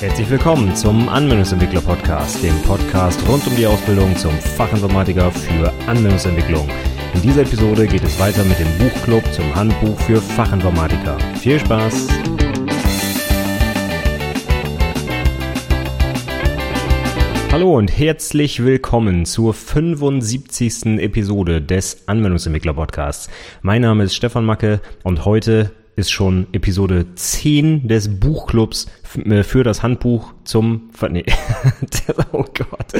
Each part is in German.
Herzlich willkommen zum Anwendungsentwickler Podcast, dem Podcast rund um die Ausbildung zum Fachinformatiker für Anwendungsentwicklung. In dieser Episode geht es weiter mit dem Buchclub zum Handbuch für Fachinformatiker. Viel Spaß! Hallo und herzlich willkommen zur 75. Episode des Anwendungsentwickler Podcasts. Mein Name ist Stefan Macke und heute ist schon Episode 10 des Buchclubs äh, für das Handbuch zum, nee, oh Gott.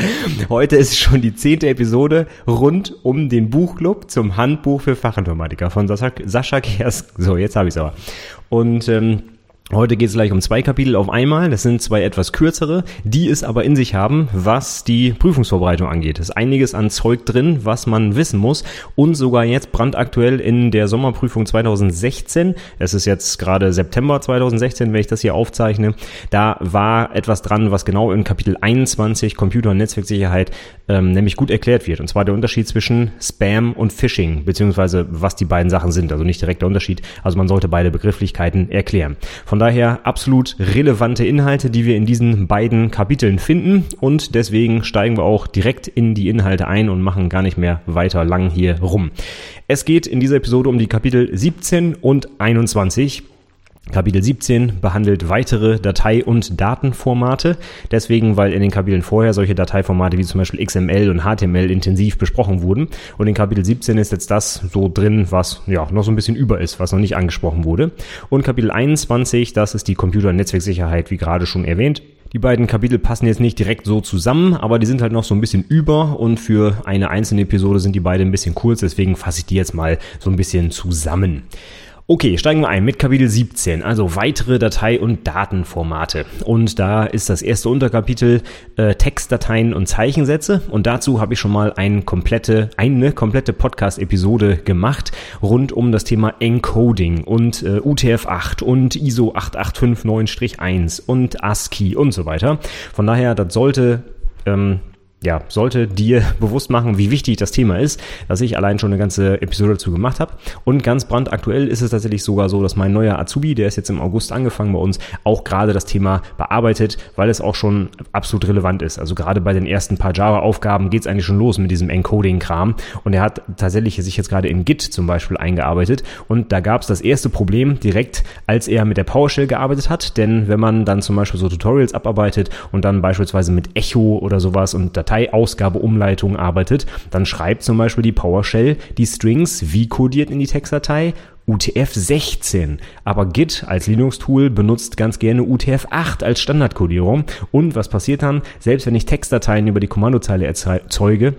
Heute ist schon die zehnte Episode rund um den Buchclub zum Handbuch für Fachinformatiker von Sascha, Sascha Kersk. So, jetzt habe ich es aber. Und ähm, Heute geht es gleich um zwei Kapitel auf einmal. Das sind zwei etwas kürzere, die es aber in sich haben, was die Prüfungsvorbereitung angeht. Es ist einiges an Zeug drin, was man wissen muss und sogar jetzt brandaktuell in der Sommerprüfung 2016. Es ist jetzt gerade September 2016, wenn ich das hier aufzeichne. Da war etwas dran, was genau in Kapitel 21 Computer- und Netzwerksicherheit ähm, nämlich gut erklärt wird. Und zwar der Unterschied zwischen Spam und Phishing, beziehungsweise was die beiden Sachen sind. Also nicht direkt der Unterschied. Also man sollte beide Begrifflichkeiten erklären. Von von daher absolut relevante Inhalte, die wir in diesen beiden Kapiteln finden und deswegen steigen wir auch direkt in die Inhalte ein und machen gar nicht mehr weiter lang hier rum. Es geht in dieser Episode um die Kapitel 17 und 21. Kapitel 17 behandelt weitere Datei- und Datenformate. Deswegen, weil in den Kapiteln vorher solche Dateiformate wie zum Beispiel XML und HTML intensiv besprochen wurden. Und in Kapitel 17 ist jetzt das so drin, was ja noch so ein bisschen über ist, was noch nicht angesprochen wurde. Und Kapitel 21, das ist die Computer- und Netzwerksicherheit, wie gerade schon erwähnt. Die beiden Kapitel passen jetzt nicht direkt so zusammen, aber die sind halt noch so ein bisschen über und für eine einzelne Episode sind die beide ein bisschen kurz, deswegen fasse ich die jetzt mal so ein bisschen zusammen. Okay, steigen wir ein mit Kapitel 17, also weitere Datei- und Datenformate. Und da ist das erste Unterkapitel äh, Textdateien und Zeichensätze. Und dazu habe ich schon mal eine komplette, eine komplette Podcast-Episode gemacht rund um das Thema Encoding und äh, UTF-8 und ISO 8859-1 und ASCII und so weiter. Von daher, das sollte ähm, ja, sollte dir bewusst machen, wie wichtig das Thema ist, dass ich allein schon eine ganze Episode dazu gemacht habe. Und ganz brandaktuell ist es tatsächlich sogar so, dass mein neuer Azubi, der ist jetzt im August angefangen bei uns, auch gerade das Thema bearbeitet, weil es auch schon absolut relevant ist. Also gerade bei den ersten paar Java-Aufgaben geht es eigentlich schon los mit diesem Encoding-Kram. Und er hat tatsächlich sich jetzt gerade in Git zum Beispiel eingearbeitet. Und da gab es das erste Problem direkt, als er mit der PowerShell gearbeitet hat. Denn wenn man dann zum Beispiel so Tutorials abarbeitet und dann beispielsweise mit Echo oder sowas und Dateiausgabeumleitung arbeitet, dann schreibt zum Beispiel die PowerShell die Strings wie kodiert in die Textdatei UTF-16. Aber Git als Linux-Tool benutzt ganz gerne UTF-8 als Standardkodierung. Und was passiert dann? Selbst wenn ich Textdateien über die Kommandozeile erzeuge,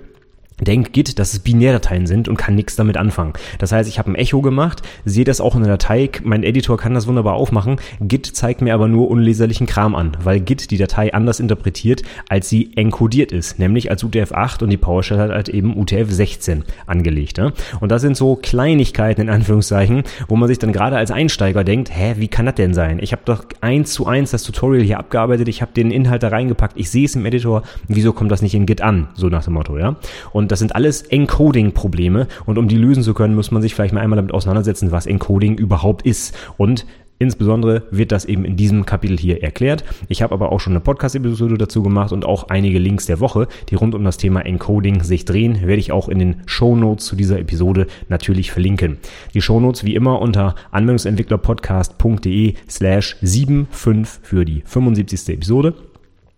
denkt Git, dass es Binärdateien sind und kann nichts damit anfangen. Das heißt, ich habe ein Echo gemacht, sehe das auch in der Datei, mein Editor kann das wunderbar aufmachen, Git zeigt mir aber nur unleserlichen Kram an, weil Git die Datei anders interpretiert, als sie encodiert ist, nämlich als UTF-8 und die PowerShell hat halt eben UTF-16 angelegt. Ne? Und das sind so Kleinigkeiten in Anführungszeichen, wo man sich dann gerade als Einsteiger denkt, hä, wie kann das denn sein? Ich habe doch eins zu eins das Tutorial hier abgearbeitet, ich habe den Inhalt da reingepackt, ich sehe es im Editor, wieso kommt das nicht in Git an? So nach dem Motto, ja. Und das sind alles Encoding-Probleme und um die lösen zu können, muss man sich vielleicht mal einmal damit auseinandersetzen, was Encoding überhaupt ist. Und Insbesondere wird das eben in diesem Kapitel hier erklärt. Ich habe aber auch schon eine Podcast-Episode dazu gemacht und auch einige Links der Woche, die rund um das Thema Encoding sich drehen, werde ich auch in den Show Notes zu dieser Episode natürlich verlinken. Die Show Notes wie immer unter anwendungsentwicklerpodcast.de slash 75 für die 75. Episode.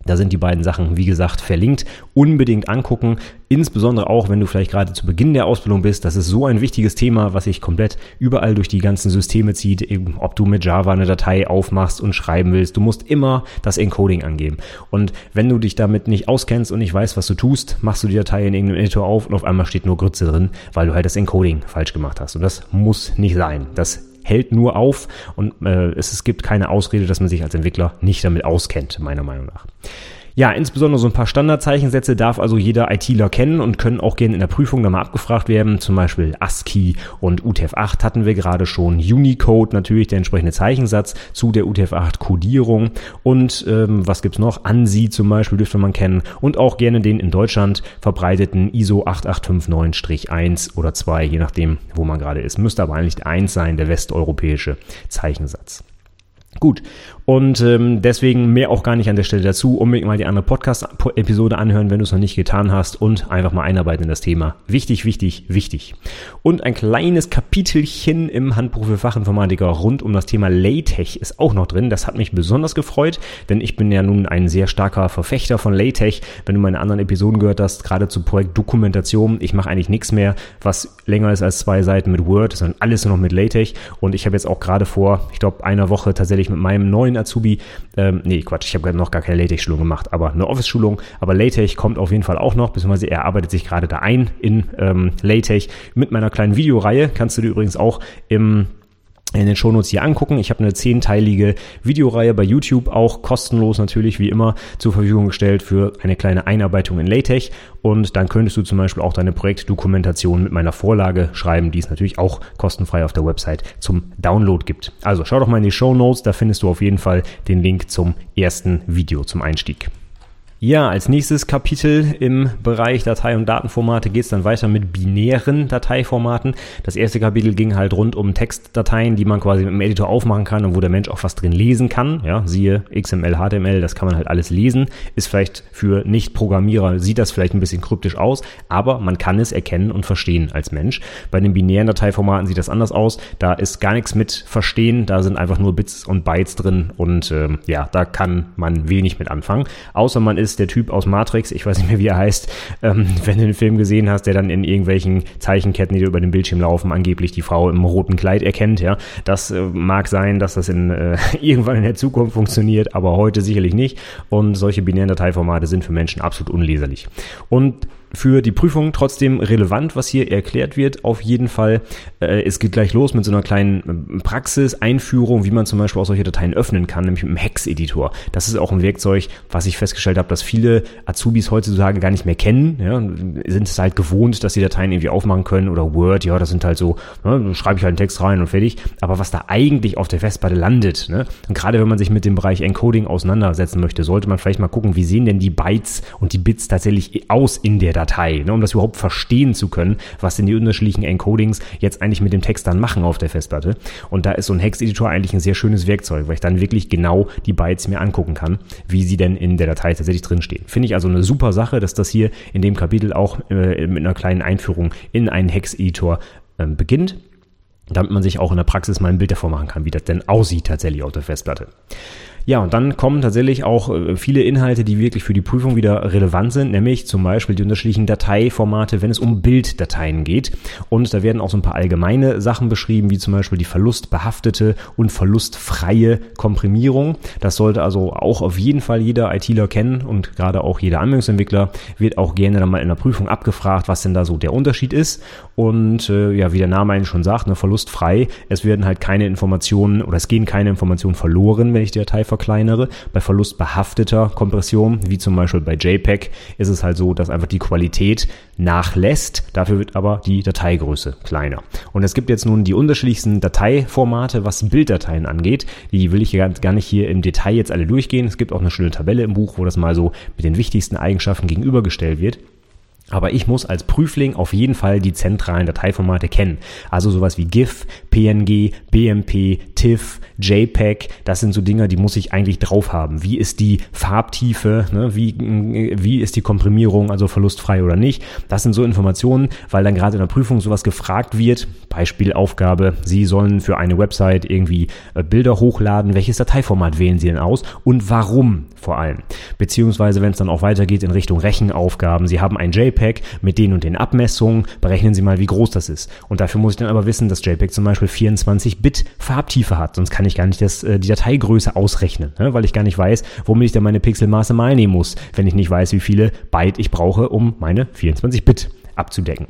Da sind die beiden Sachen, wie gesagt, verlinkt. Unbedingt angucken. Insbesondere auch, wenn du vielleicht gerade zu Beginn der Ausbildung bist. Das ist so ein wichtiges Thema, was sich komplett überall durch die ganzen Systeme zieht. Eben, ob du mit Java eine Datei aufmachst und schreiben willst. Du musst immer das Encoding angeben. Und wenn du dich damit nicht auskennst und nicht weißt, was du tust, machst du die Datei in irgendeinem Editor auf und auf einmal steht nur Grütze drin, weil du halt das Encoding falsch gemacht hast. Und das muss nicht sein. Das hält nur auf und äh, es, es gibt keine Ausrede, dass man sich als Entwickler nicht damit auskennt, meiner Meinung nach. Ja, insbesondere so ein paar Standardzeichensätze darf also jeder ITler kennen und können auch gerne in der Prüfung dann mal abgefragt werden. Zum Beispiel ASCII und UTF-8 hatten wir gerade schon. Unicode natürlich der entsprechende Zeichensatz zu der UTF-8-Kodierung. Und ähm, was gibt's noch? ANSI zum Beispiel dürfte man kennen. Und auch gerne den in Deutschland verbreiteten ISO 8859-1 oder 2, je nachdem, wo man gerade ist. Müsste aber eigentlich 1 sein, der westeuropäische Zeichensatz. Gut. Und ähm, deswegen mehr auch gar nicht an der Stelle dazu. Unbedingt mal die andere Podcast-Episode anhören, wenn du es noch nicht getan hast und einfach mal einarbeiten in das Thema. Wichtig, wichtig, wichtig. Und ein kleines Kapitelchen im Handbuch für Fachinformatiker rund um das Thema LaTeX ist auch noch drin. Das hat mich besonders gefreut, denn ich bin ja nun ein sehr starker Verfechter von LaTeX. Wenn du meine anderen Episoden gehört hast, gerade zu Projekt Dokumentation, ich mache eigentlich nichts mehr, was länger ist als zwei Seiten mit Word, sondern alles nur noch mit LaTeX. Und ich habe jetzt auch gerade vor, ich glaube, einer Woche tatsächlich mit meinem neuen Azubi, ähm, nee, Quatsch, ich habe noch gar keine LaTeX-Schulung gemacht, aber eine Office-Schulung. Aber LaTeX kommt auf jeden Fall auch noch, beziehungsweise er arbeitet sich gerade da ein in ähm, LaTeX mit meiner kleinen Videoreihe. Kannst du dir übrigens auch im in den Shownotes hier angucken. Ich habe eine zehnteilige Videoreihe bei YouTube, auch kostenlos natürlich wie immer zur Verfügung gestellt für eine kleine Einarbeitung in LaTeX. Und dann könntest du zum Beispiel auch deine Projektdokumentation mit meiner Vorlage schreiben, die es natürlich auch kostenfrei auf der Website zum Download gibt. Also schau doch mal in die Shownotes, da findest du auf jeden Fall den Link zum ersten Video zum Einstieg. Ja, als nächstes Kapitel im Bereich Datei- und Datenformate geht es dann weiter mit binären Dateiformaten. Das erste Kapitel ging halt rund um Textdateien, die man quasi mit dem Editor aufmachen kann und wo der Mensch auch was drin lesen kann. Ja, siehe XML, HTML, das kann man halt alles lesen. Ist vielleicht für Nicht-Programmierer, sieht das vielleicht ein bisschen kryptisch aus, aber man kann es erkennen und verstehen als Mensch. Bei den binären Dateiformaten sieht das anders aus. Da ist gar nichts mit Verstehen, da sind einfach nur Bits und Bytes drin und ähm, ja, da kann man wenig mit anfangen. Außer man ist ist der Typ aus Matrix, ich weiß nicht mehr, wie er heißt, ähm, wenn du den Film gesehen hast, der dann in irgendwelchen Zeichenketten, die über den Bildschirm laufen, angeblich die Frau im roten Kleid erkennt, ja. Das äh, mag sein, dass das in, äh, irgendwann in der Zukunft funktioniert, aber heute sicherlich nicht. Und solche binären Dateiformate sind für Menschen absolut unleserlich. Und für die Prüfung trotzdem relevant, was hier erklärt wird. Auf jeden Fall. Äh, es geht gleich los mit so einer kleinen äh, Praxis-Einführung, wie man zum Beispiel auch solche Dateien öffnen kann, nämlich mit einem Hex-Editor. Das ist auch ein Werkzeug, was ich festgestellt habe, dass viele Azubis heutzutage gar nicht mehr kennen. Ja, sind es halt gewohnt, dass die Dateien irgendwie aufmachen können oder Word, ja, das sind halt so, ne, schreibe ich halt einen Text rein und fertig. Aber was da eigentlich auf der Festplatte landet, ne, und gerade wenn man sich mit dem Bereich Encoding auseinandersetzen möchte, sollte man vielleicht mal gucken, wie sehen denn die Bytes und die Bits tatsächlich aus in der Datei. Datei, ne, um das überhaupt verstehen zu können, was denn die unterschiedlichen Encodings jetzt eigentlich mit dem Text dann machen auf der Festplatte. Und da ist so ein Hex-Editor eigentlich ein sehr schönes Werkzeug, weil ich dann wirklich genau die Bytes mir angucken kann, wie sie denn in der Datei tatsächlich drinstehen. Finde ich also eine super Sache, dass das hier in dem Kapitel auch äh, mit einer kleinen Einführung in einen Hex-Editor äh, beginnt damit man sich auch in der Praxis mal ein Bild davor machen kann, wie das denn aussieht tatsächlich auf der Festplatte. Ja, und dann kommen tatsächlich auch äh, viele Inhalte, die wirklich für die Prüfung wieder relevant sind, nämlich zum Beispiel die unterschiedlichen Dateiformate, wenn es um Bilddateien geht. Und da werden auch so ein paar allgemeine Sachen beschrieben, wie zum Beispiel die verlustbehaftete und verlustfreie Komprimierung. Das sollte also auch auf jeden Fall jeder ITler kennen und gerade auch jeder Anwendungsentwickler wird auch gerne dann mal in der Prüfung abgefragt, was denn da so der Unterschied ist. Und äh, ja, wie der Name eigentlich schon sagt, ne, verlustfrei, es werden halt keine Informationen oder es gehen keine Informationen verloren, wenn ich die Datei verkleinere. Bei verlustbehafteter Kompression, wie zum Beispiel bei JPEG, ist es halt so, dass einfach die Qualität nachlässt. Dafür wird aber die Dateigröße kleiner. Und es gibt jetzt nun die unterschiedlichsten Dateiformate, was Bilddateien angeht. Die will ich gar nicht hier im Detail jetzt alle durchgehen. Es gibt auch eine schöne Tabelle im Buch, wo das mal so mit den wichtigsten Eigenschaften gegenübergestellt wird. Aber ich muss als Prüfling auf jeden Fall die zentralen Dateiformate kennen. Also sowas wie GIF, PNG, BMP, TIFF, JPEG. Das sind so Dinge, die muss ich eigentlich drauf haben. Wie ist die Farbtiefe? Ne? Wie, wie ist die Komprimierung, also verlustfrei oder nicht? Das sind so Informationen, weil dann gerade in der Prüfung sowas gefragt wird. Beispielaufgabe. Sie sollen für eine Website irgendwie äh, Bilder hochladen. Welches Dateiformat wählen Sie denn aus? Und warum vor allem? Beziehungsweise, wenn es dann auch weitergeht in Richtung Rechenaufgaben. Sie haben ein JPEG mit den und den Abmessungen, berechnen Sie mal, wie groß das ist. Und dafür muss ich dann aber wissen, dass JPEG zum Beispiel 24-Bit Farbtiefe hat, sonst kann ich gar nicht das, äh, die Dateigröße ausrechnen, ne? weil ich gar nicht weiß, womit ich dann meine Pixelmaße mal nehmen muss, wenn ich nicht weiß, wie viele Byte ich brauche, um meine 24-Bit abzudecken.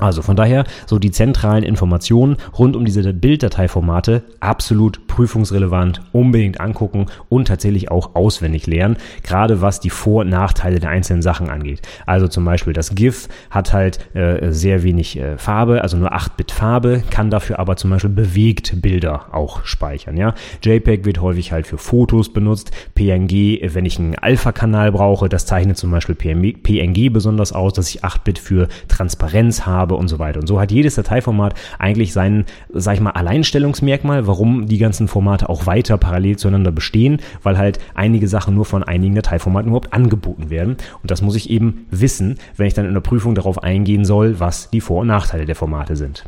Also von daher so die zentralen Informationen rund um diese Bilddateiformate absolut prüfungsrelevant, unbedingt angucken und tatsächlich auch auswendig lernen, gerade was die Vor- und Nachteile der einzelnen Sachen angeht. Also zum Beispiel das GIF hat halt äh, sehr wenig äh, Farbe, also nur 8-Bit Farbe, kann dafür aber zum Beispiel bewegt Bilder auch speichern. Ja? JPEG wird häufig halt für Fotos benutzt, PNG, wenn ich einen Alpha-Kanal brauche, das zeichnet zum Beispiel PNG besonders aus, dass ich 8-Bit für Transparenz habe habe und so weiter. Und so hat jedes Dateiformat eigentlich sein, sag ich mal, Alleinstellungsmerkmal, warum die ganzen Formate auch weiter parallel zueinander bestehen, weil halt einige Sachen nur von einigen Dateiformaten überhaupt angeboten werden. Und das muss ich eben wissen, wenn ich dann in der Prüfung darauf eingehen soll, was die Vor- und Nachteile der Formate sind.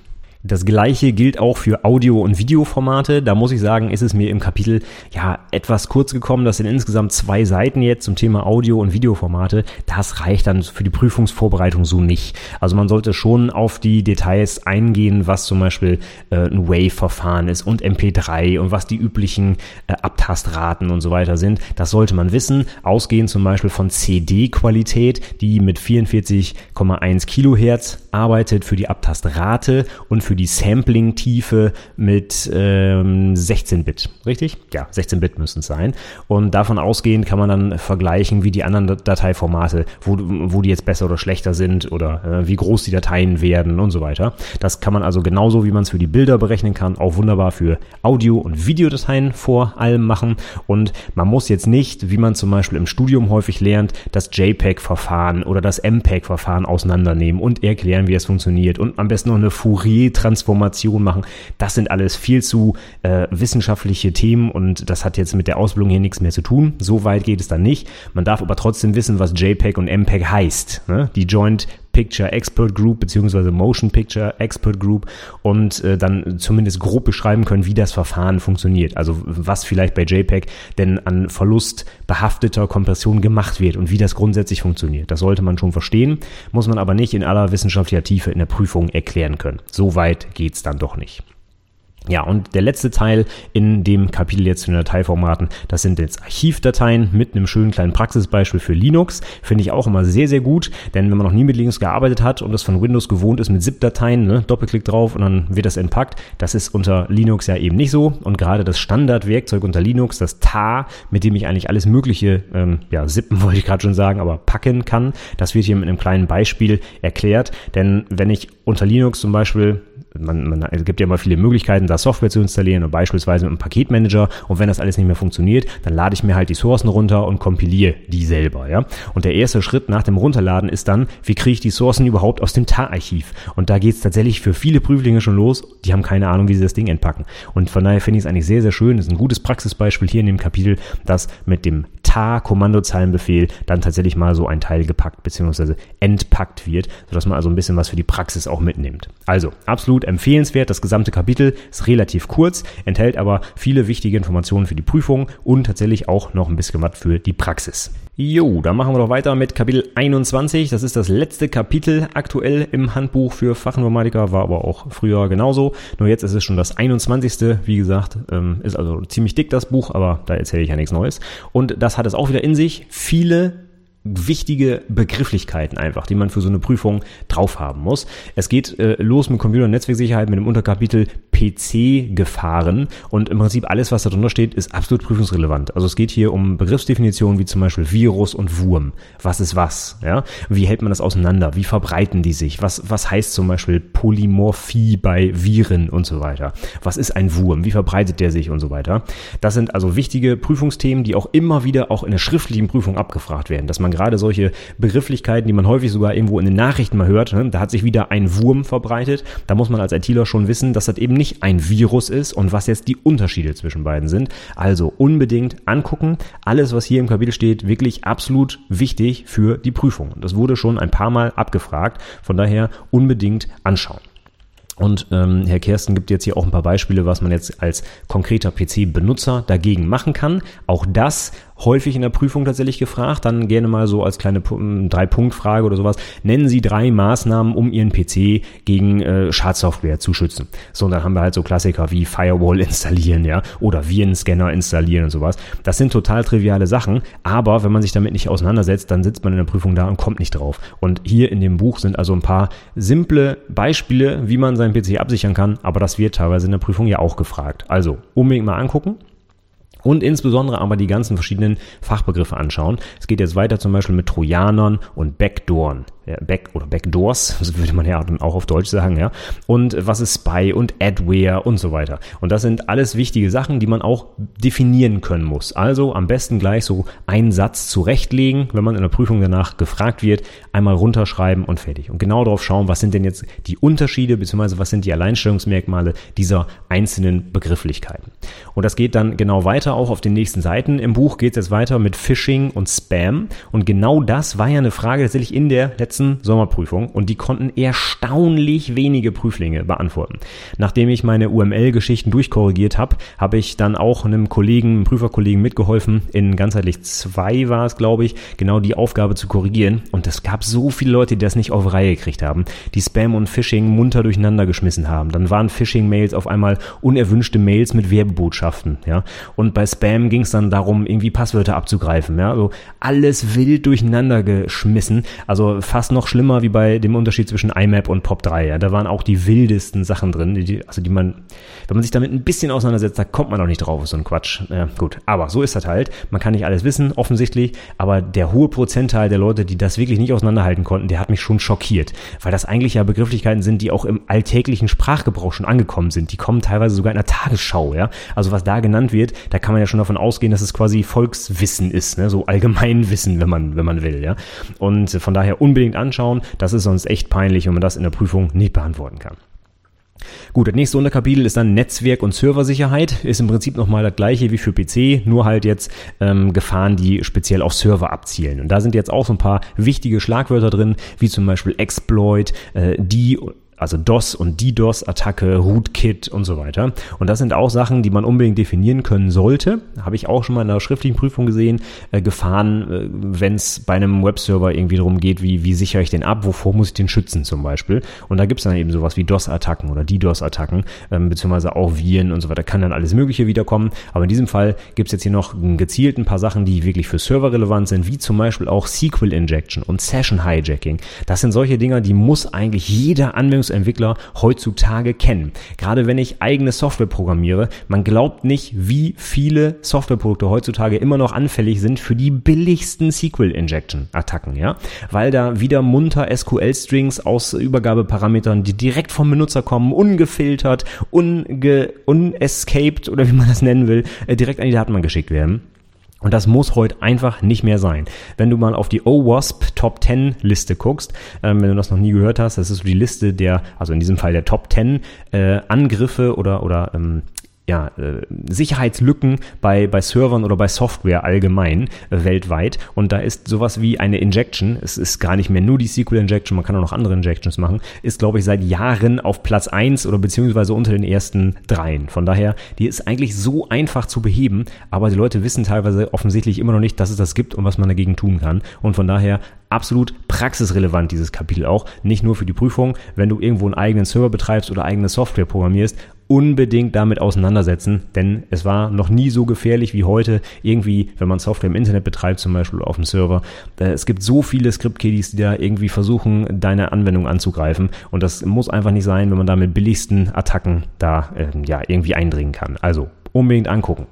Das gleiche gilt auch für Audio- und Videoformate. Da muss ich sagen, ist es mir im Kapitel ja etwas kurz gekommen. Das sind insgesamt zwei Seiten jetzt zum Thema Audio- und Videoformate. Das reicht dann für die Prüfungsvorbereitung so nicht. Also man sollte schon auf die Details eingehen, was zum Beispiel äh, ein Wave-Verfahren ist und MP3 und was die üblichen äh, Abtastraten und so weiter sind. Das sollte man wissen. Ausgehend zum Beispiel von CD-Qualität, die mit 44,1 Kilohertz arbeitet für die Abtastrate und für die Sampling-Tiefe mit ähm, 16-Bit. Richtig? Ja, 16-Bit müssen es sein. Und davon ausgehend kann man dann vergleichen, wie die anderen Dateiformate, wo, wo die jetzt besser oder schlechter sind oder äh, wie groß die Dateien werden und so weiter. Das kann man also genauso, wie man es für die Bilder berechnen kann, auch wunderbar für Audio- und Videodateien vor allem machen. Und man muss jetzt nicht, wie man zum Beispiel im Studium häufig lernt, das JPEG-Verfahren oder das MPEG-Verfahren auseinandernehmen und erklären, wie es funktioniert und am besten noch eine Fourier Transformation machen. Das sind alles viel zu äh, wissenschaftliche Themen und das hat jetzt mit der Ausbildung hier nichts mehr zu tun. So weit geht es dann nicht. Man darf aber trotzdem wissen, was JPEG und MPEG heißt. Ne? Die Joint Picture Expert Group beziehungsweise Motion Picture Expert Group und äh, dann zumindest grob beschreiben können, wie das Verfahren funktioniert. Also was vielleicht bei JPEG denn an Verlust behafteter Kompression gemacht wird und wie das grundsätzlich funktioniert. Das sollte man schon verstehen, muss man aber nicht in aller wissenschaftlicher Tiefe in der Prüfung erklären können. So weit geht's dann doch nicht. Ja, und der letzte Teil in dem Kapitel jetzt zu den Dateiformaten, das sind jetzt Archivdateien mit einem schönen kleinen Praxisbeispiel für Linux. Finde ich auch immer sehr, sehr gut, denn wenn man noch nie mit Linux gearbeitet hat und das von Windows gewohnt ist mit ZIP-Dateien, ne, Doppelklick drauf und dann wird das entpackt, das ist unter Linux ja eben nicht so. Und gerade das Standardwerkzeug unter Linux, das tar, mit dem ich eigentlich alles Mögliche, ähm, ja, zippen wollte ich gerade schon sagen, aber packen kann, das wird hier mit einem kleinen Beispiel erklärt. Denn wenn ich unter Linux zum Beispiel man, man, es gibt ja immer viele Möglichkeiten, da Software zu installieren und beispielsweise mit einem Paketmanager. Und wenn das alles nicht mehr funktioniert, dann lade ich mir halt die Sourcen runter und kompiliere die selber, ja. Und der erste Schritt nach dem Runterladen ist dann, wie kriege ich die Sourcen überhaupt aus dem TAR-Archiv? Und da geht es tatsächlich für viele Prüflinge schon los. Die haben keine Ahnung, wie sie das Ding entpacken. Und von daher finde ich es eigentlich sehr, sehr schön. Das ist ein gutes Praxisbeispiel hier in dem Kapitel, dass mit dem tar-Kommandozeilenbefehl dann tatsächlich mal so ein Teil gepackt bzw. entpackt wird, sodass man also ein bisschen was für die Praxis auch mitnimmt. Also, absolut empfehlenswert. Das gesamte Kapitel ist relativ kurz, enthält aber viele wichtige Informationen für die Prüfung und tatsächlich auch noch ein bisschen was für die Praxis. Jo, dann machen wir doch weiter mit Kapitel 21. Das ist das letzte Kapitel aktuell im Handbuch für Fachinformatiker, war aber auch früher genauso. Nur jetzt ist es schon das 21. Wie gesagt, ähm, ist also ziemlich dick das Buch, aber da erzähle ich ja nichts Neues. Und das hat es auch wieder in sich. Viele wichtige Begrifflichkeiten einfach, die man für so eine Prüfung drauf haben muss. Es geht äh, los mit Computer- und Netzwerksicherheit mit dem Unterkapitel PC-Gefahren und im Prinzip alles, was da drunter steht, ist absolut prüfungsrelevant. Also es geht hier um Begriffsdefinitionen wie zum Beispiel Virus und Wurm. Was ist was? Ja? Wie hält man das auseinander? Wie verbreiten die sich? Was, was heißt zum Beispiel Polymorphie bei Viren und so weiter? Was ist ein Wurm? Wie verbreitet der sich und so weiter? Das sind also wichtige Prüfungsthemen, die auch immer wieder auch in der schriftlichen Prüfung abgefragt werden, dass man gerade solche Begrifflichkeiten, die man häufig sogar irgendwo in den Nachrichten mal hört, ne? da hat sich wieder ein Wurm verbreitet. Da muss man als ITler schon wissen, dass das eben nicht nicht ein Virus ist und was jetzt die Unterschiede zwischen beiden sind. Also unbedingt angucken. Alles, was hier im Kapitel steht, wirklich absolut wichtig für die Prüfung. Das wurde schon ein paar Mal abgefragt. Von daher unbedingt anschauen. Und ähm, Herr Kersten gibt jetzt hier auch ein paar Beispiele, was man jetzt als konkreter PC-Benutzer dagegen machen kann. Auch das häufig in der Prüfung tatsächlich gefragt. Dann gerne mal so als kleine Drei-Punkt-Frage oder sowas. Nennen Sie drei Maßnahmen, um Ihren PC gegen äh, Schadsoftware zu schützen. So, und dann haben wir halt so Klassiker wie Firewall installieren, ja, oder Virenscanner installieren und sowas. Das sind total triviale Sachen, aber wenn man sich damit nicht auseinandersetzt, dann sitzt man in der Prüfung da und kommt nicht drauf. Und hier in dem Buch sind also ein paar simple Beispiele, wie man seinen PC absichern kann, aber das wird teilweise in der Prüfung ja auch gefragt. Also unbedingt mal angucken und insbesondere aber die ganzen verschiedenen Fachbegriffe anschauen. Es geht jetzt weiter zum Beispiel mit Trojanern und Backdooren. Back oder Backdoors, so würde man ja auch auf Deutsch sagen, ja. Und was ist Spy und Adware und so weiter. Und das sind alles wichtige Sachen, die man auch definieren können muss. Also am besten gleich so einen Satz zurechtlegen, wenn man in der Prüfung danach gefragt wird, einmal runterschreiben und fertig. Und genau darauf schauen, was sind denn jetzt die Unterschiede bzw. was sind die Alleinstellungsmerkmale dieser einzelnen Begrifflichkeiten. Und das geht dann genau weiter auch auf den nächsten Seiten. Im Buch geht es jetzt weiter mit Phishing und Spam. Und genau das war ja eine Frage tatsächlich in der letzten Sommerprüfung und die konnten erstaunlich wenige Prüflinge beantworten. Nachdem ich meine UML-Geschichten durchkorrigiert habe, habe ich dann auch einem Kollegen, einem Prüferkollegen mitgeholfen, in ganzheitlich zwei war es, glaube ich, genau die Aufgabe zu korrigieren. Und es gab so viele Leute, die das nicht auf Reihe gekriegt haben, die Spam und Phishing munter durcheinander geschmissen haben. Dann waren Phishing-Mails auf einmal unerwünschte Mails mit Werbebotschaften, ja. Und bei Spam ging es dann darum, irgendwie Passwörter abzugreifen, ja. Also alles wild durcheinander geschmissen. Also fast noch schlimmer wie bei dem Unterschied zwischen IMAP und POP3, ja. Da waren auch die wildesten Sachen drin, die, also die man, wenn man sich damit ein bisschen auseinandersetzt, da kommt man auch nicht drauf, so ein Quatsch. Ja, gut. Aber so ist das halt. Man kann nicht alles wissen, offensichtlich, aber der hohe Prozentteil der Leute, die das wirklich nicht auseinanderhalten konnten, der hat mich schon schockiert, weil das eigentlich ja Begrifflichkeiten sind, die auch im alltäglichen Sprachgebrauch schon angekommen sind. Die kommen teilweise sogar in der Tagesschau, ja. Also was da genannt wird, da kann man ja schon davon ausgehen, dass es quasi Volkswissen ist, ne? so Allgemeinwissen, wenn man, wenn man will, ja. Und von daher unbedingt anschauen, das ist sonst echt peinlich, wenn man das in der Prüfung nicht beantworten kann. Gut, das nächste Unterkapitel ist dann Netzwerk und Serversicherheit. Ist im Prinzip nochmal das gleiche wie für PC, nur halt jetzt ähm, Gefahren, die speziell auf Server abzielen. Und da sind jetzt auch so ein paar wichtige Schlagwörter drin, wie zum Beispiel Exploit, äh, die also DOS und DDoS-Attacke, Rootkit und so weiter. Und das sind auch Sachen, die man unbedingt definieren können sollte. Habe ich auch schon mal in einer schriftlichen Prüfung gesehen. Äh, Gefahren, äh, wenn es bei einem Webserver irgendwie darum geht, wie, wie sichere ich den ab, wovor muss ich den schützen zum Beispiel. Und da gibt es dann eben sowas wie DOS-Attacken oder DDoS-Attacken, ähm, beziehungsweise auch Viren und so weiter. Kann dann alles Mögliche wiederkommen. Aber in diesem Fall gibt es jetzt hier noch gezielt ein paar Sachen, die wirklich für Server relevant sind, wie zum Beispiel auch SQL Injection und Session Hijacking. Das sind solche Dinger, die muss eigentlich jeder Anwendungs Entwickler heutzutage kennen. Gerade wenn ich eigene Software programmiere, man glaubt nicht, wie viele Softwareprodukte heutzutage immer noch anfällig sind für die billigsten SQL-Injection-Attacken, ja, weil da wieder munter SQL-Strings aus Übergabeparametern, die direkt vom Benutzer kommen, ungefiltert, unge unescaped oder wie man das nennen will, äh, direkt an die Datenbank geschickt werden. Und das muss heute einfach nicht mehr sein. Wenn du mal auf die OWASP Top 10 Liste guckst, ähm, wenn du das noch nie gehört hast, das ist so die Liste der, also in diesem Fall der Top 10 äh, Angriffe oder, oder ähm, ja, äh, Sicherheitslücken bei, bei Servern oder bei Software allgemein äh, weltweit. Und da ist sowas wie eine Injection, es ist gar nicht mehr nur die SQL Injection, man kann auch noch andere Injections machen, ist, glaube ich, seit Jahren auf Platz eins oder beziehungsweise unter den ersten dreien. Von daher, die ist eigentlich so einfach zu beheben, aber die Leute wissen teilweise offensichtlich immer noch nicht, dass es das gibt und was man dagegen tun kann. Und von daher absolut praxisrelevant, dieses Kapitel auch. Nicht nur für die Prüfung, wenn du irgendwo einen eigenen Server betreibst oder eigene Software programmierst, unbedingt damit auseinandersetzen, denn es war noch nie so gefährlich wie heute. Irgendwie, wenn man Software im Internet betreibt, zum Beispiel auf dem Server, es gibt so viele Script-Kiddies, die da irgendwie versuchen, deine Anwendung anzugreifen. Und das muss einfach nicht sein, wenn man da mit billigsten Attacken da äh, ja irgendwie eindringen kann. Also unbedingt angucken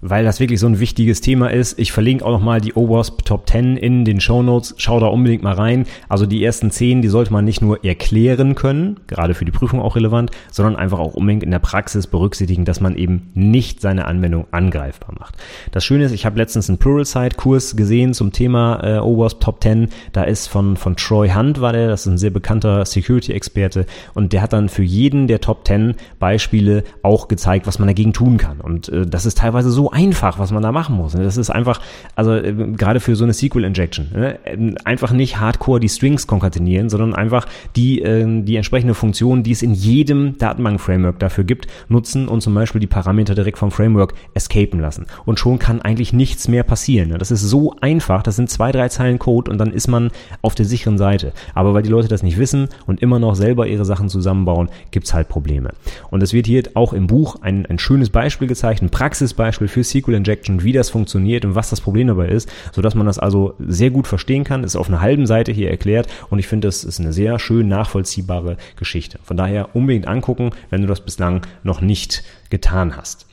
weil das wirklich so ein wichtiges Thema ist. Ich verlinke auch nochmal die OWASP Top 10 in den Show Notes. Schau da unbedingt mal rein. Also die ersten 10, die sollte man nicht nur erklären können, gerade für die Prüfung auch relevant, sondern einfach auch unbedingt in der Praxis berücksichtigen, dass man eben nicht seine Anwendung angreifbar macht. Das Schöne ist, ich habe letztens einen Pluralsight-Kurs gesehen zum Thema äh, OWASP Top 10. Da ist von, von Troy Hunt war der, das ist ein sehr bekannter Security-Experte und der hat dann für jeden der Top 10 Beispiele auch gezeigt, was man dagegen tun kann. Und äh, das ist teilweise so einfach, was man da machen muss. Das ist einfach, also äh, gerade für so eine SQL-Injection, ne? einfach nicht hardcore die Strings konkatenieren, sondern einfach die, äh, die entsprechende Funktion, die es in jedem Datenbank-Framework dafür gibt, nutzen und zum Beispiel die Parameter direkt vom Framework escapen lassen. Und schon kann eigentlich nichts mehr passieren. Das ist so einfach, das sind zwei, drei Zeilen Code und dann ist man auf der sicheren Seite. Aber weil die Leute das nicht wissen und immer noch selber ihre Sachen zusammenbauen, gibt's halt Probleme. Und es wird hier auch im Buch ein, ein schönes Beispiel gezeigt, ein Praxisbeispiel für für SQL Injection, wie das funktioniert und was das Problem dabei ist, sodass man das also sehr gut verstehen kann. Ist auf einer halben Seite hier erklärt und ich finde, das ist eine sehr schön nachvollziehbare Geschichte. Von daher unbedingt angucken, wenn du das bislang noch nicht getan hast.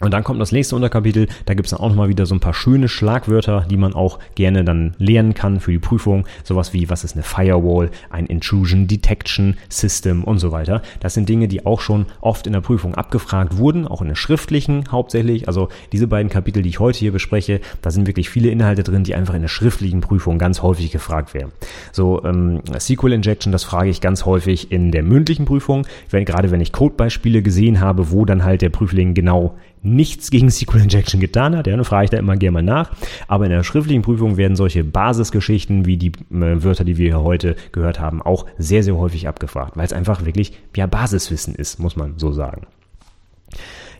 Und dann kommt das nächste Unterkapitel, da gibt es dann auch nochmal wieder so ein paar schöne Schlagwörter, die man auch gerne dann lernen kann für die Prüfung. Sowas wie, was ist eine Firewall, ein Intrusion Detection System und so weiter. Das sind Dinge, die auch schon oft in der Prüfung abgefragt wurden, auch in der schriftlichen hauptsächlich. Also diese beiden Kapitel, die ich heute hier bespreche, da sind wirklich viele Inhalte drin, die einfach in der schriftlichen Prüfung ganz häufig gefragt werden. So ähm, SQL Injection, das frage ich ganz häufig in der mündlichen Prüfung, wenn, gerade wenn ich Codebeispiele gesehen habe, wo dann halt der Prüfling genau nichts gegen SQL Injection getan hat, ja, dann frage ich da immer gerne mal nach. Aber in der schriftlichen Prüfung werden solche Basisgeschichten wie die äh, Wörter, die wir hier heute gehört haben, auch sehr, sehr häufig abgefragt, weil es einfach wirklich ja Basiswissen ist, muss man so sagen.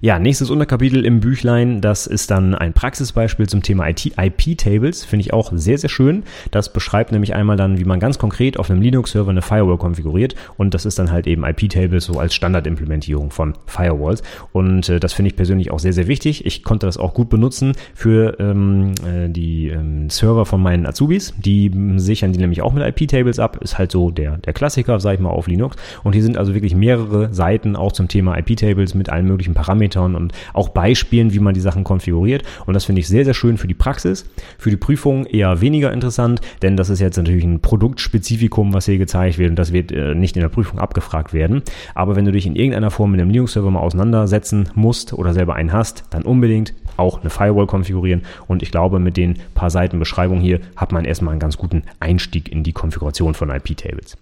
Ja, nächstes Unterkapitel im Büchlein, das ist dann ein Praxisbeispiel zum Thema IP-Tables, finde ich auch sehr, sehr schön. Das beschreibt nämlich einmal dann, wie man ganz konkret auf einem Linux-Server eine Firewall konfiguriert. Und das ist dann halt eben IP-Tables so als Standardimplementierung von Firewalls. Und äh, das finde ich persönlich auch sehr, sehr wichtig. Ich konnte das auch gut benutzen für ähm, äh, die ähm, Server von meinen Azubis, die sichern die nämlich auch mit IP-Tables ab, ist halt so der, der Klassiker, sag ich mal, auf Linux. Und hier sind also wirklich mehrere Seiten auch zum Thema IP-Tables mit allen möglichen Parametern Parametern und auch Beispielen, wie man die Sachen konfiguriert. Und das finde ich sehr, sehr schön für die Praxis. Für die Prüfung eher weniger interessant, denn das ist jetzt natürlich ein Produktspezifikum, was hier gezeigt wird und das wird äh, nicht in der Prüfung abgefragt werden. Aber wenn du dich in irgendeiner Form mit einem Linux-Server mal auseinandersetzen musst oder selber einen hast, dann unbedingt auch eine Firewall konfigurieren. Und ich glaube, mit den paar Seiten Beschreibung hier hat man erstmal einen ganz guten Einstieg in die Konfiguration von IP-Tables.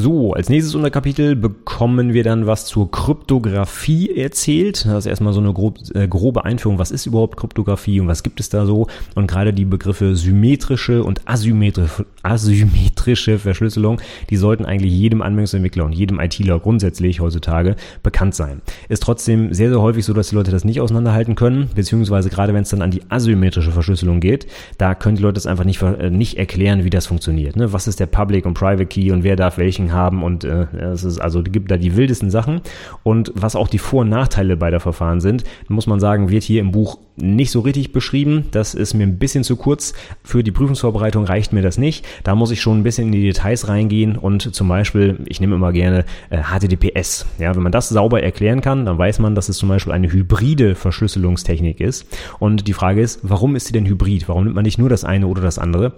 So, als nächstes Unterkapitel bekommen wir dann was zur Kryptographie erzählt. Das ist erstmal so eine grob, äh, grobe Einführung. Was ist überhaupt Kryptographie und was gibt es da so? Und gerade die Begriffe symmetrische und asymmetrische, asymmetrische Verschlüsselung, die sollten eigentlich jedem Anwendungsentwickler und jedem ITler grundsätzlich heutzutage bekannt sein. Ist trotzdem sehr, sehr häufig so, dass die Leute das nicht auseinanderhalten können, beziehungsweise gerade wenn es dann an die asymmetrische Verschlüsselung geht, da können die Leute das einfach nicht, äh, nicht erklären, wie das funktioniert. Ne? Was ist der Public und Private Key und wer darf welchen Tracking haben und äh, es ist also gibt da die wildesten Sachen und was auch die Vor- und Nachteile beider Verfahren sind, muss man sagen, wird hier im Buch nicht so richtig beschrieben. Das ist mir ein bisschen zu kurz. Für die Prüfungsvorbereitung reicht mir das nicht. Da muss ich schon ein bisschen in die Details reingehen und zum Beispiel, ich nehme immer gerne äh, HTTPS. Ja, wenn man das sauber erklären kann, dann weiß man, dass es zum Beispiel eine hybride Verschlüsselungstechnik ist. Und die Frage ist, warum ist sie denn hybrid? Warum nimmt man nicht nur das eine oder das andere?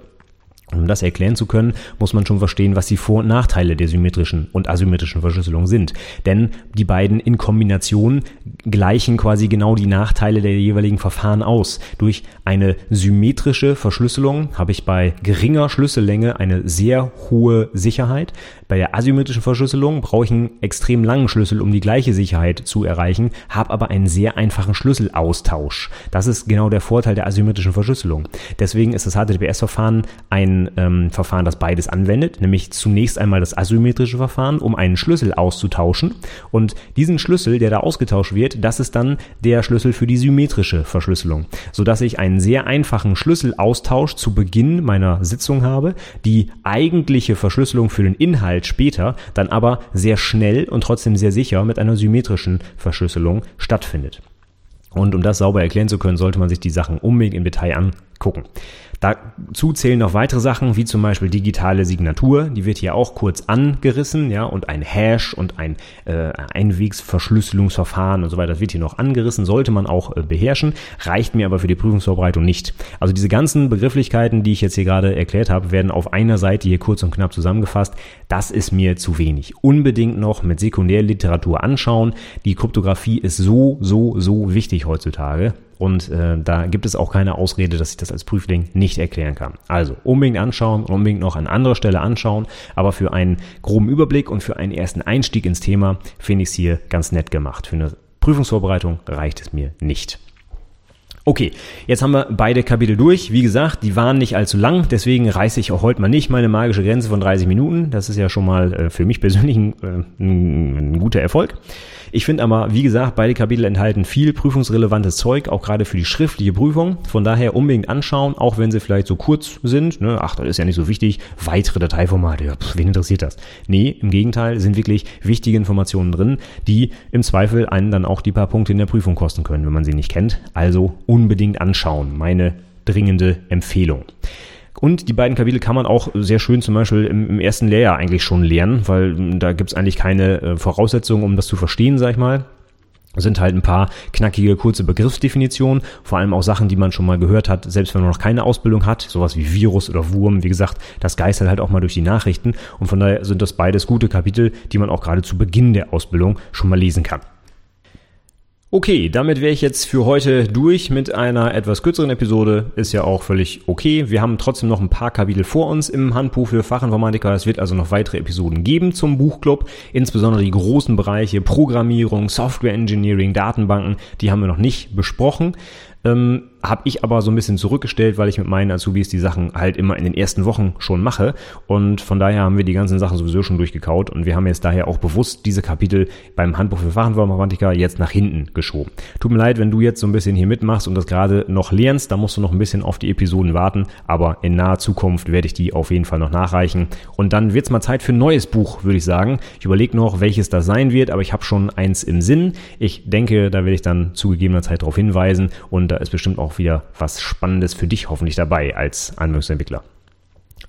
Um das erklären zu können, muss man schon verstehen, was die Vor- und Nachteile der symmetrischen und asymmetrischen Verschlüsselung sind. Denn die beiden in Kombination gleichen quasi genau die Nachteile der jeweiligen Verfahren aus. Durch eine symmetrische Verschlüsselung habe ich bei geringer Schlüssellänge eine sehr hohe Sicherheit. Bei der asymmetrischen Verschlüsselung brauche ich einen extrem langen Schlüssel, um die gleiche Sicherheit zu erreichen, habe aber einen sehr einfachen Schlüsselaustausch. Das ist genau der Vorteil der asymmetrischen Verschlüsselung. Deswegen ist das HTTPS-Verfahren ein ähm, Verfahren, das beides anwendet, nämlich zunächst einmal das asymmetrische Verfahren, um einen Schlüssel auszutauschen. Und diesen Schlüssel, der da ausgetauscht wird, das ist dann der Schlüssel für die symmetrische Verschlüsselung, sodass ich einen sehr einfachen Schlüsselaustausch zu Beginn meiner Sitzung habe, die eigentliche Verschlüsselung für den Inhalt später dann aber sehr schnell und trotzdem sehr sicher mit einer symmetrischen Verschlüsselung stattfindet. Und um das sauber erklären zu können, sollte man sich die Sachen unbedingt im Detail angucken. Dazu zählen noch weitere Sachen, wie zum Beispiel digitale Signatur, die wird hier auch kurz angerissen, ja, und ein Hash und ein äh, Einwegsverschlüsselungsverfahren und so weiter, das wird hier noch angerissen, sollte man auch äh, beherrschen, reicht mir aber für die Prüfungsvorbereitung nicht. Also diese ganzen Begrifflichkeiten, die ich jetzt hier gerade erklärt habe, werden auf einer Seite hier kurz und knapp zusammengefasst. Das ist mir zu wenig. Unbedingt noch mit Sekundärliteratur anschauen. Die Kryptographie ist so, so, so wichtig heutzutage. Und äh, da gibt es auch keine Ausrede, dass ich das als Prüfling nicht erklären kann. Also unbedingt anschauen, unbedingt noch an anderer Stelle anschauen. Aber für einen groben Überblick und für einen ersten Einstieg ins Thema finde ich es hier ganz nett gemacht. Für eine Prüfungsvorbereitung reicht es mir nicht. Okay, jetzt haben wir beide Kapitel durch. Wie gesagt, die waren nicht allzu lang, deswegen reiße ich auch heute mal nicht meine magische Grenze von 30 Minuten. Das ist ja schon mal äh, für mich persönlich ein, äh, ein, ein guter Erfolg. Ich finde aber, wie gesagt, beide Kapitel enthalten viel prüfungsrelevantes Zeug, auch gerade für die schriftliche Prüfung. Von daher unbedingt anschauen, auch wenn sie vielleicht so kurz sind. Ne? Ach, das ist ja nicht so wichtig. Weitere Dateiformate, ja, pff, wen interessiert das? Nee, im Gegenteil, sind wirklich wichtige Informationen drin, die im Zweifel einen dann auch die paar Punkte in der Prüfung kosten können, wenn man sie nicht kennt. Also unbedingt anschauen. Meine dringende Empfehlung. Und die beiden Kapitel kann man auch sehr schön zum Beispiel im, im ersten Lehrjahr eigentlich schon lernen, weil hm, da gibt's eigentlich keine äh, Voraussetzungen, um das zu verstehen, sag ich mal. sind halt ein paar knackige, kurze Begriffsdefinitionen, vor allem auch Sachen, die man schon mal gehört hat, selbst wenn man noch keine Ausbildung hat, sowas wie Virus oder Wurm, wie gesagt, das geistert halt auch mal durch die Nachrichten und von daher sind das beides gute Kapitel, die man auch gerade zu Beginn der Ausbildung schon mal lesen kann. Okay, damit wäre ich jetzt für heute durch mit einer etwas kürzeren Episode. Ist ja auch völlig okay. Wir haben trotzdem noch ein paar Kapitel vor uns im Handbuch für Fachinformatiker. Es wird also noch weitere Episoden geben zum Buchclub. Insbesondere die großen Bereiche Programmierung, Software Engineering, Datenbanken, die haben wir noch nicht besprochen. Ähm, habe ich aber so ein bisschen zurückgestellt, weil ich mit meinen Azubis die Sachen halt immer in den ersten Wochen schon mache. Und von daher haben wir die ganzen Sachen sowieso schon durchgekaut. Und wir haben jetzt daher auch bewusst diese Kapitel beim Handbuch für Fachinformatiker jetzt nach hinten geschoben. Tut mir leid, wenn du jetzt so ein bisschen hier mitmachst und das gerade noch lernst, da musst du noch ein bisschen auf die Episoden warten. Aber in naher Zukunft werde ich die auf jeden Fall noch nachreichen. Und dann wird's mal Zeit für ein neues Buch, würde ich sagen. Ich überlege noch, welches das sein wird, aber ich habe schon eins im Sinn. Ich denke, da werde ich dann zu gegebener Zeit darauf hinweisen. Und da ist bestimmt auch wieder was Spannendes für dich hoffentlich dabei als Anwendungsentwickler.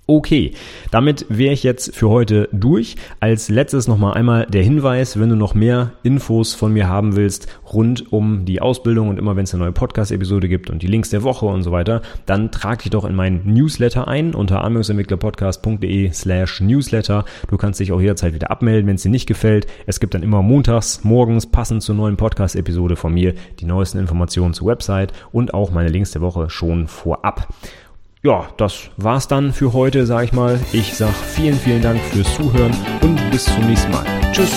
Okay, damit wäre ich jetzt für heute durch. Als letztes nochmal einmal der Hinweis, wenn du noch mehr Infos von mir haben willst rund um die Ausbildung und immer wenn es eine neue Podcast-Episode gibt und die Links der Woche und so weiter, dann trag dich doch in meinen Newsletter ein unter anwendungsentwicklerpodcast.de slash Newsletter. Du kannst dich auch jederzeit wieder abmelden, wenn es dir nicht gefällt. Es gibt dann immer montags, morgens passend zur neuen Podcast-Episode von mir die neuesten Informationen zur Website und auch meine Links der Woche schon vorab ja, das war's dann für heute, sag ich mal. Ich sag vielen, vielen Dank fürs Zuhören und bis zum nächsten Mal. Tschüss.